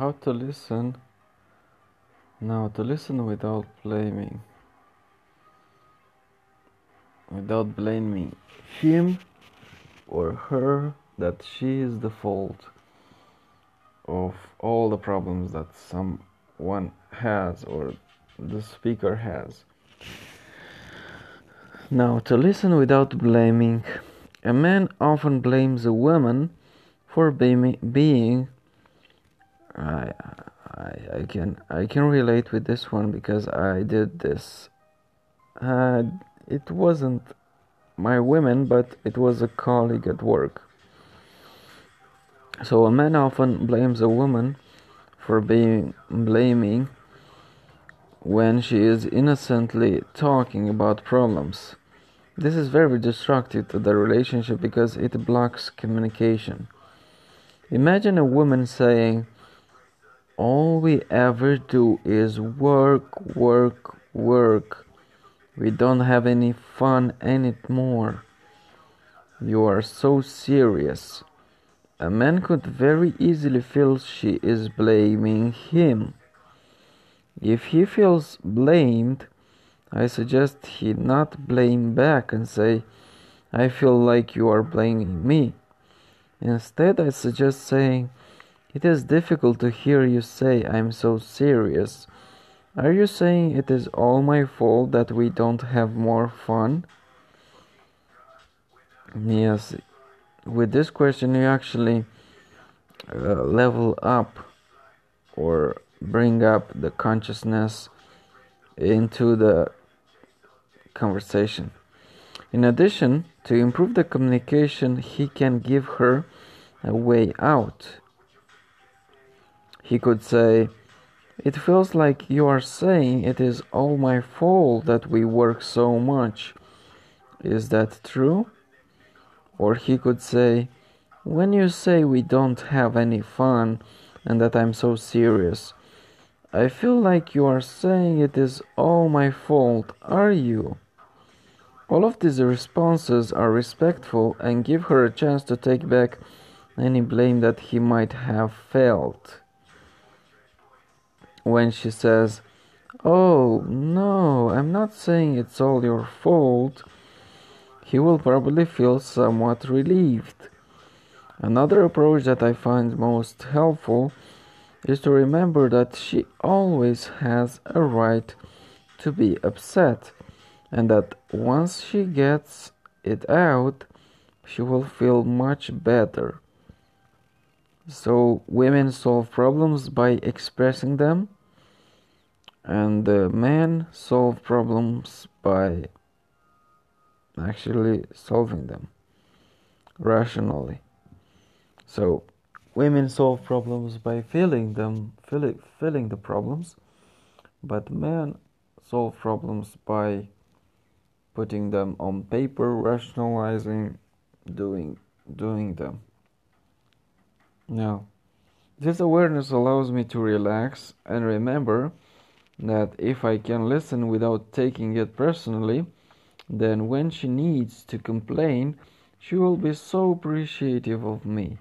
how to listen. Now, to listen without blaming. Without blaming him or her that she is the fault of all the problems that someone has or the speaker has. Now, to listen without blaming, a man often blames a woman for being, being I, I, I can I can relate with this one because I did this. Uh, it wasn't my women, but it was a colleague at work. So a man often blames a woman for being blaming when she is innocently talking about problems. This is very destructive to the relationship because it blocks communication. Imagine a woman saying, All we ever do is work, work, work. We don't have any fun anymore. You are so serious. A man could very easily feel she is blaming him. If he feels blamed, I suggest he not blame back and say, I feel like you are blaming me. Instead, I suggest saying, It is difficult to hear you say I'm so serious. Are you saying it is all my fault that we don't have more fun? Yes, with this question you actually uh, level up or bring up the consciousness into the conversation. In addition, to improve the communication, he can give her a way out. He could say, It feels like you are saying it is all my fault that we work so much. Is that true? Or he could say, When you say we don't have any fun and that I'm so serious, I feel like you are saying it is all my fault, are you? All of these responses are respectful and give her a chance to take back any blame that he might have felt. When she says, Oh, no, I'm not saying it's all your fault he will probably feel somewhat relieved. Another approach that I find most helpful is to remember that she always has a right to be upset and that once she gets it out, she will feel much better. So, women solve problems by expressing them, and men solve problems by actually solving them rationally. So women solve problems by feeling them, feeling, feeling the problems, but men solve problems by putting them on paper, rationalizing, doing, doing them. Now, this awareness allows me to relax and remember that if I can listen without taking it personally, then, when she needs to complain, she will be so appreciative of me.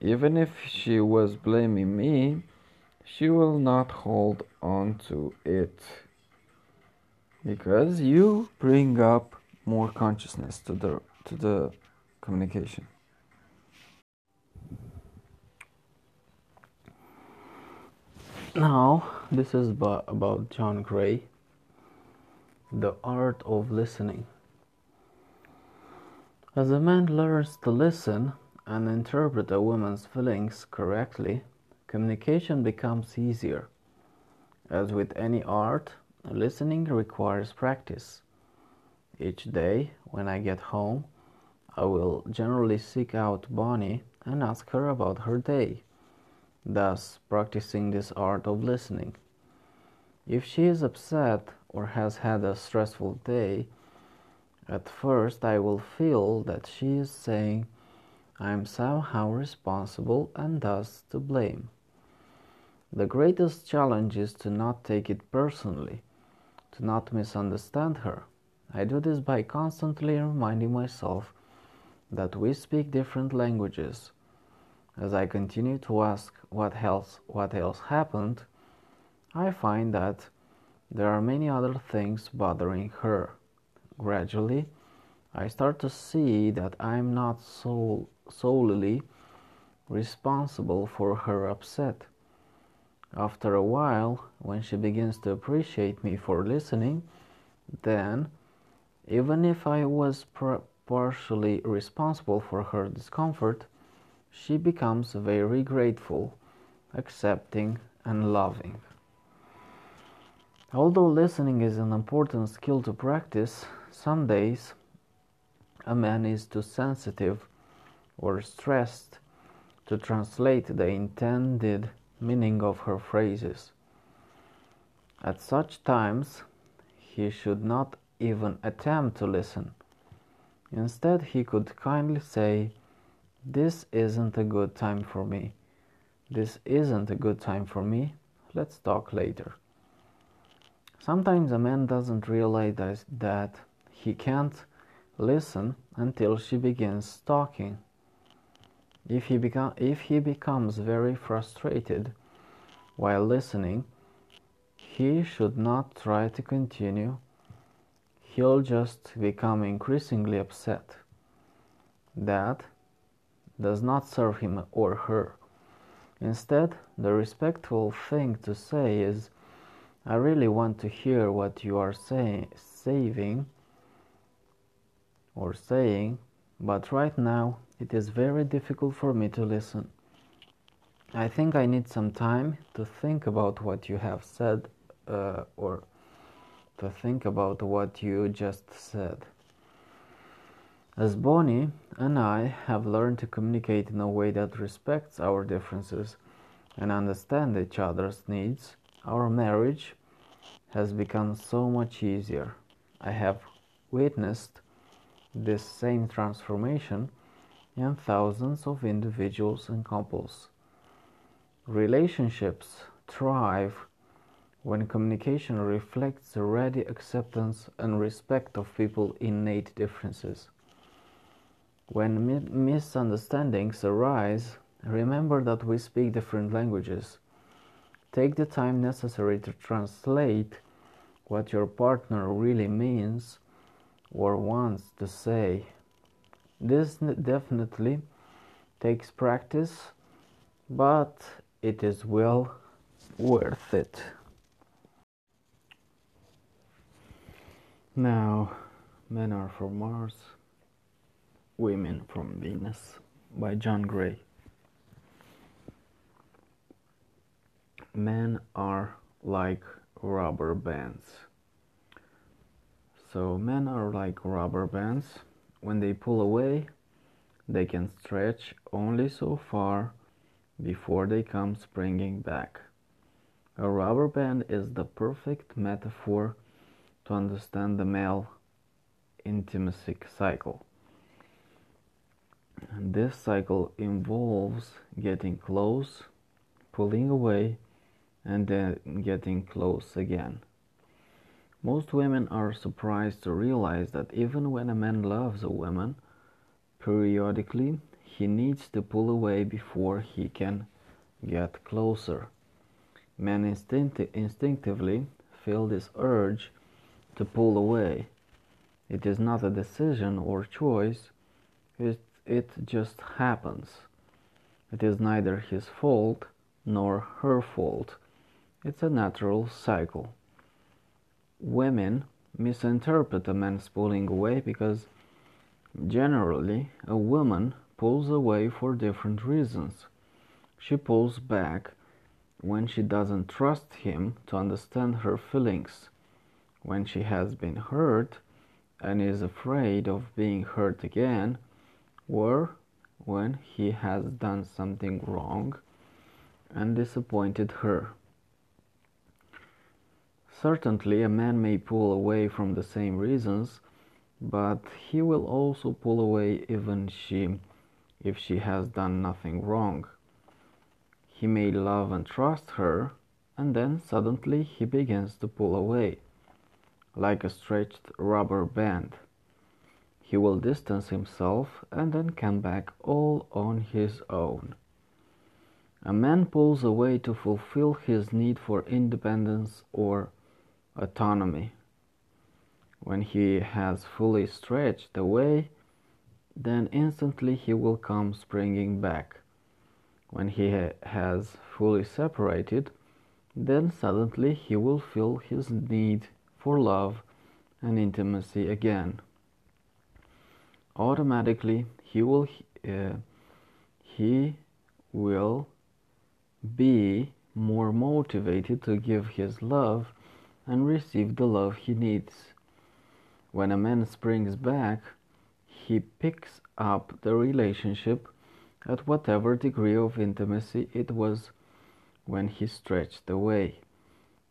Even if she was blaming me, she will not hold on to it. Because you bring up more consciousness to the to the communication. Now, this is about John Gray the art of listening. As a man learns to listen and interpret a woman's feelings correctly, communication becomes easier. As with any art, listening requires practice. Each day, when I get home, I will generally seek out Bonnie and ask her about her day, thus practicing this art of listening. If she is upset or has had a stressful day, at first I will feel that she is saying I am somehow responsible and thus to blame. The greatest challenge is to not take it personally, to not misunderstand her. I do this by constantly reminding myself that we speak different languages. As I continue to ask what else, what else happened, I find that there are many other things bothering her. Gradually, I start to see that I'm not so solely responsible for her upset. After a while, when she begins to appreciate me for listening, then, even if I was partially responsible for her discomfort, she becomes very grateful, accepting, and loving. Although listening is an important skill to practice, some days a man is too sensitive or stressed to translate the intended meaning of her phrases. At such times, he should not even attempt to listen. Instead, he could kindly say, This isn't a good time for me. This isn't a good time for me. Let's talk later. Sometimes a man doesn't realize that he can't listen until she begins talking. If he, if he becomes very frustrated while listening, he should not try to continue. He'll just become increasingly upset. That does not serve him or her. Instead, the respectful thing to say is, I really want to hear what you are saying, saving or saying, but right now it is very difficult for me to listen. I think I need some time to think about what you have said uh, or to think about what you just said. As Bonnie and I have learned to communicate in a way that respects our differences and understand each other's needs, our marriage has become so much easier. I have witnessed this same transformation in thousands of individuals and couples. Relationships thrive when communication reflects the ready acceptance and respect of people's innate differences. When mi- misunderstandings arise, remember that we speak different languages Take the time necessary to translate what your partner really means or wants to say. This definitely takes practice, but it is well worth it. Now, Men Are from Mars, Women from Venus by John Gray. men are like rubber bands. So men are like rubber bands. When they pull away, they can stretch only so far before they come springing back. A rubber band is the perfect metaphor to understand the male intimacy cycle. And this cycle involves getting close, pulling away, and then getting close again. Most women are surprised to realize that even when a man loves a woman, periodically he needs to pull away before he can get closer. Men instinct- instinctively feel this urge to pull away. It is not a decision or choice, it, it just happens. It is neither his fault nor her fault it's a natural cycle. Women misinterpret a man's pulling away because generally a woman pulls away for different reasons. She pulls back when she doesn't trust him to understand her feelings, when she has been hurt and is afraid of being hurt again, or when he has done something wrong and disappointed her. Certainly, a man may pull away from the same reasons, but he will also pull away even she, if she has done nothing wrong. He may love and trust her, and then suddenly he begins to pull away, like a stretched rubber band. He will distance himself and then come back all on his own. A man pulls away to fulfill his need for independence or autonomy. When he has fully stretched away, then instantly he will come springing back. When he ha has fully separated, then suddenly he will feel his need for love and intimacy again. Automatically, he will uh, he will be more motivated to give his love and receive the love he needs. When a man springs back, he picks up the relationship at whatever degree of intimacy it was when he stretched away.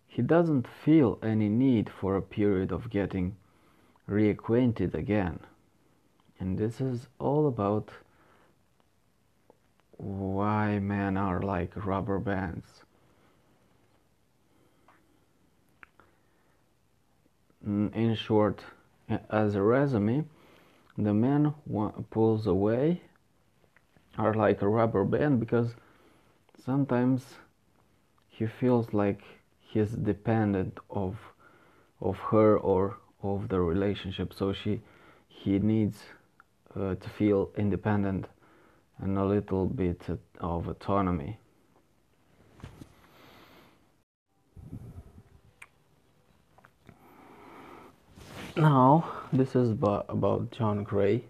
He doesn't feel any need for a period of getting reacquainted again. And this is all about why men are like rubber bands. Mm, in short, as a resume, the man pulls away are like a rubber band because sometimes he feels like he's dependent of of her or of the relationship so she he needs Uh, to feel independent and a little bit of autonomy now this is about John Gray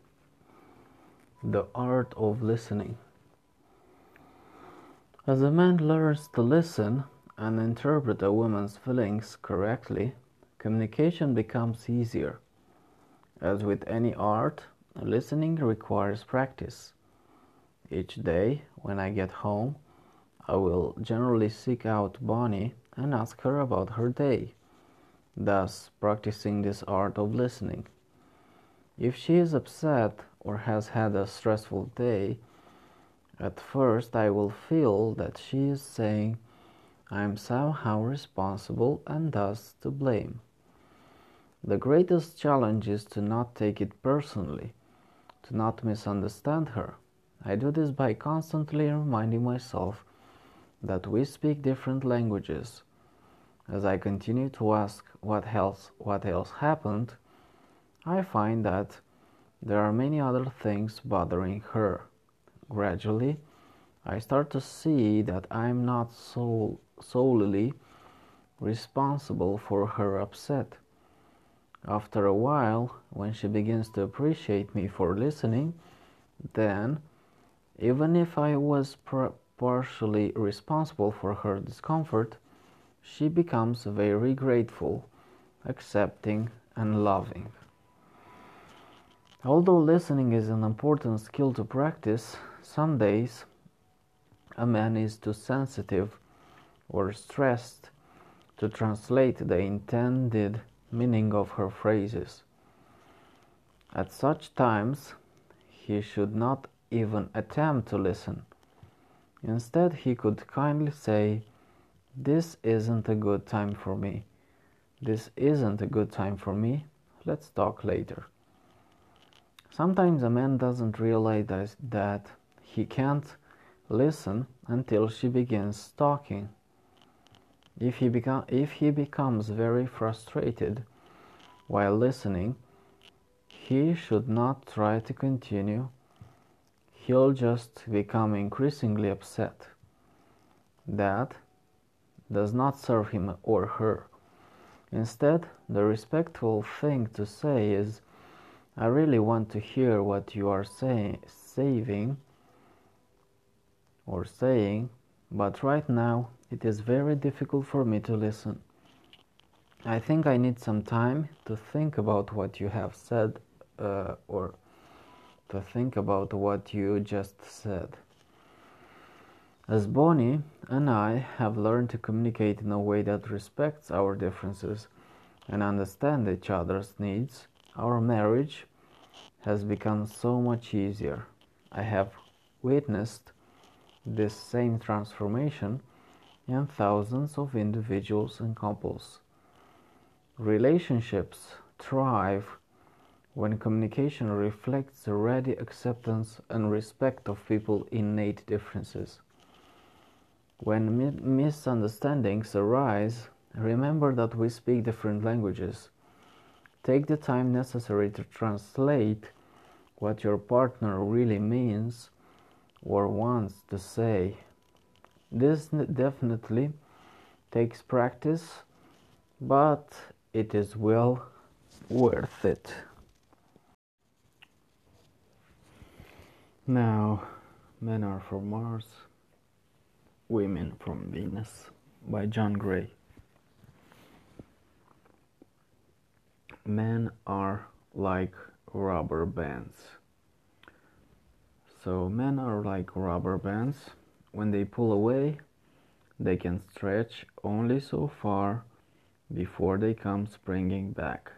the art of listening as a man learns to listen and interpret a woman's feelings correctly, communication becomes easier. As with any art, listening requires practice. Each day, when I get home, I will generally seek out Bonnie and ask her about her day, thus practicing this art of listening. If she is upset or has had a stressful day, at first I will feel that she is saying I am somehow responsible and thus to blame. The greatest challenge is to not take it personally, to not misunderstand her. I do this by constantly reminding myself that we speak different languages. As I continue to ask what else, what else happened, I find that there are many other things bothering her. Gradually, I start to see that I'm not so solely responsible for her upset. After a while, when she begins to appreciate me for listening, then, even if I was partially responsible for her discomfort, she becomes very grateful, accepting, and loving. Although listening is an important skill to practice, some days a man is too sensitive or stressed to translate the intended meaning of her phrases. At such times, he should not even attempt to listen. Instead, he could kindly say, This isn't a good time for me. This isn't a good time for me. Let's talk later. Sometimes a man doesn't realize that he can't listen until she begins talking. If he, become, if he becomes very frustrated while listening, he should not try to continue. He'll just become increasingly upset. That does not serve him or her. Instead, the respectful thing to say is, I really want to hear what you are saying, saving or saying, but right now it is very difficult for me to listen. I think I need some time to think about what you have said uh, or to think about what you just said. As Bonnie and I have learned to communicate in a way that respects our differences and understand each other's needs, our marriage has become so much easier. I have witnessed this same transformation in thousands of individuals and couples. Relationships thrive when communication reflects the ready acceptance and respect of people's innate differences. When mi- misunderstandings arise, remember that we speak different languages. Take the time necessary to translate what your partner really means or wants to say. This definitely takes practice, but it is well worth it. Now, Men Are from Mars, Women from Venus by John Gray. Men are like rubber bands. So, men are like rubber bands. When they pull away, they can stretch only so far before they come springing back.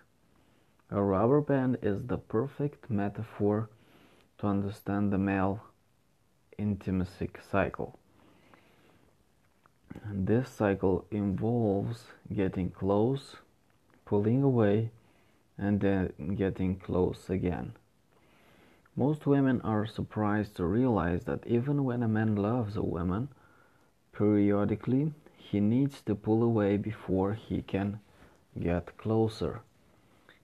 A rubber band is the perfect metaphor to understand the male intimacy cycle. This cycle involves getting close, pulling away, and then getting close again. Most women are surprised to realize that even when a man loves a woman, periodically he needs to pull away before he can get closer.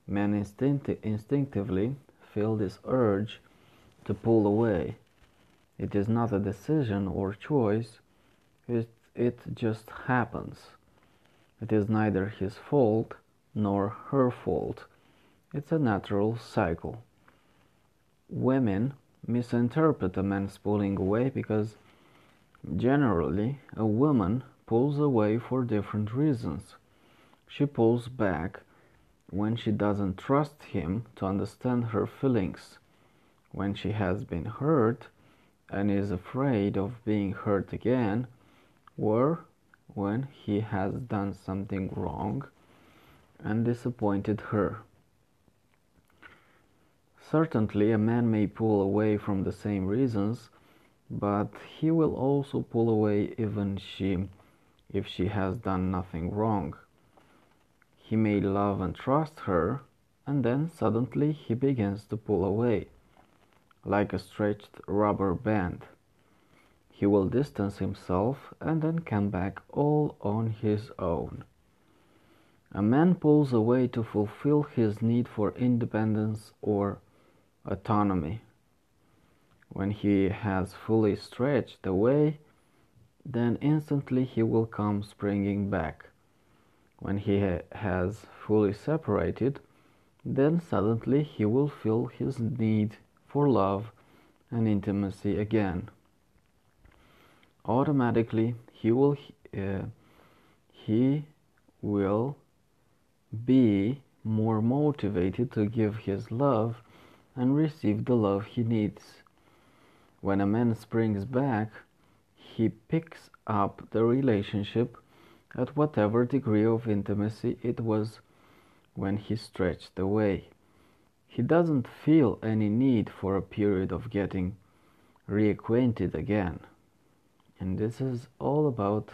Men instinct- instinctively feel this urge to pull away. It is not a decision or choice, it, it just happens. It is neither his fault nor her fault. It's a natural cycle. Women misinterpret a man's pulling away because generally a woman pulls away for different reasons. She pulls back when she doesn't trust him to understand her feelings when she has been hurt and is afraid of being hurt again, or when he has done something wrong and disappointed her. Certainly, a man may pull away from the same reasons, but he will also pull away even she, if she has done nothing wrong. He may love and trust her, and then suddenly he begins to pull away like a stretched rubber band. He will distance himself and then come back all on his own. A man pulls away to fulfill his need for independence or autonomy. When he has fully stretched away, then instantly he will come springing back. When he ha has fully separated, then suddenly he will feel his need for love and intimacy again. Automatically, he will uh, he will be more motivated to give his love and receive the love he needs. When a man springs back, he picks up the relationship at whatever degree of intimacy it was when he stretched away. He doesn't feel any need for a period of getting reacquainted again. And this is all about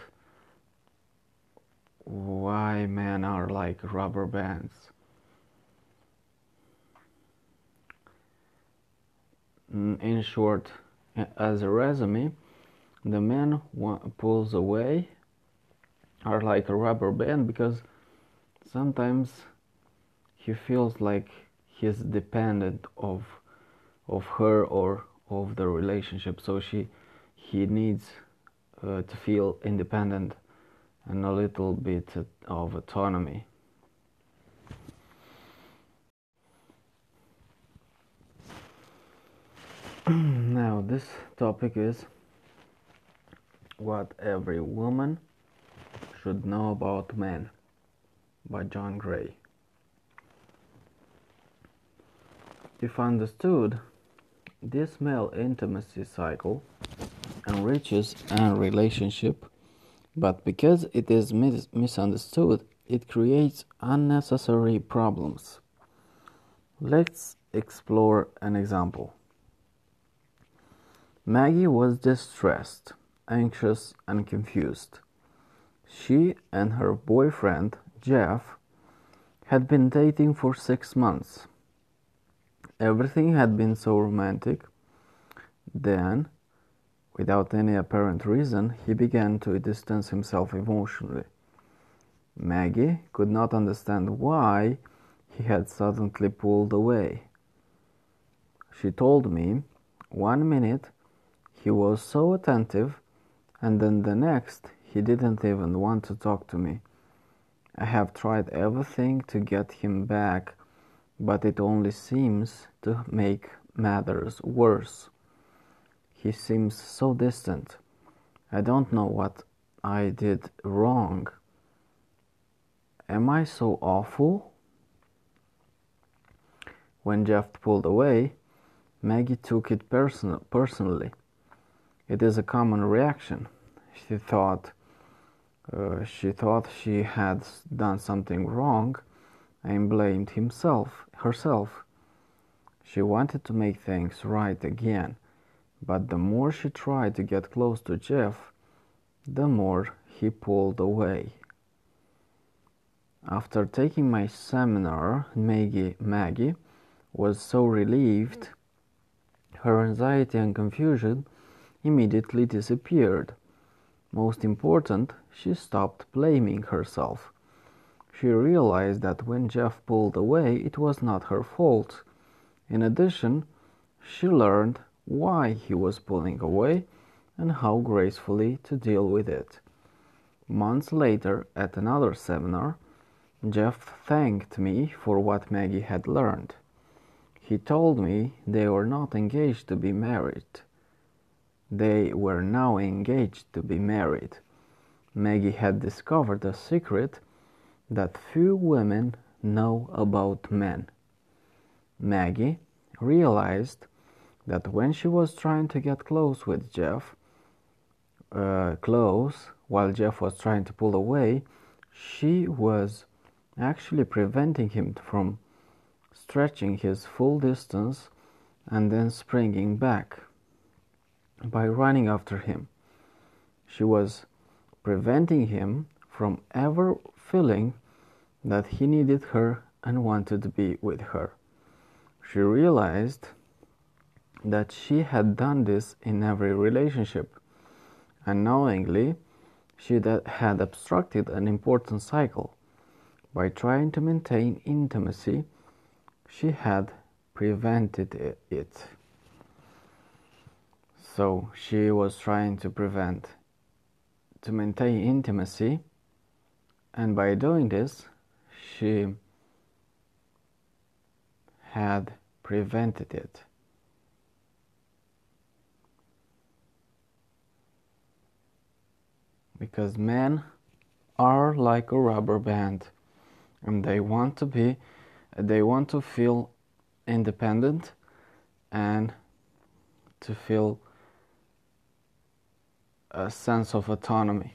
why men are like rubber bands. In short, as a resume, the man pulls away are like a rubber band because sometimes he feels like he's dependent of of her or of the relationship. So she he needs uh, to feel independent and a little bit of autonomy now this topic is what every woman should know about men by John Gray If understood, this male intimacy cycle enriches a relationship, but because it is mis- misunderstood, it creates unnecessary problems. Let's explore an example. Maggie was distressed, anxious, and confused. She and her boyfriend, Jeff, had been dating for six months. Everything had been so romantic. Then, Without any apparent reason, he began to distance himself emotionally. Maggie could not understand why he had suddenly pulled away. She told me one minute he was so attentive, and then the next he didn't even want to talk to me. I have tried everything to get him back, but it only seems to make matters worse. He seems so distant. I don't know what I did wrong. Am I so awful? When Jeff pulled away, Maggie took it person- personally. It is a common reaction. She thought uh, she thought she had done something wrong and blamed himself herself. She wanted to make things right again but the more she tried to get close to Jeff, the more he pulled away. After taking my seminar, Maggie, Maggie was so relieved, her anxiety and confusion immediately disappeared. Most important, she stopped blaming herself. She realized that when Jeff pulled away, it was not her fault. In addition, she learned why he was pulling away and how gracefully to deal with it. Months later, at another seminar, Jeff thanked me for what Maggie had learned. He told me they were not engaged to be married. They were now engaged to be married. Maggie had discovered a secret that few women know about men. Maggie realized that when she was trying to get close with Jeff, uh, close, while Jeff was trying to pull away, she was actually preventing him from stretching his full distance and then springing back by running after him. She was preventing him from ever feeling that he needed her and wanted to be with her. She realized that she had done this in every relationship. Unknowingly, she had obstructed an important cycle. By trying to maintain intimacy, she had prevented it. So she was trying to prevent, to maintain intimacy, and by doing this, she had prevented it. because men are like a rubber band and they want to be they want to feel independent and to feel a sense of autonomy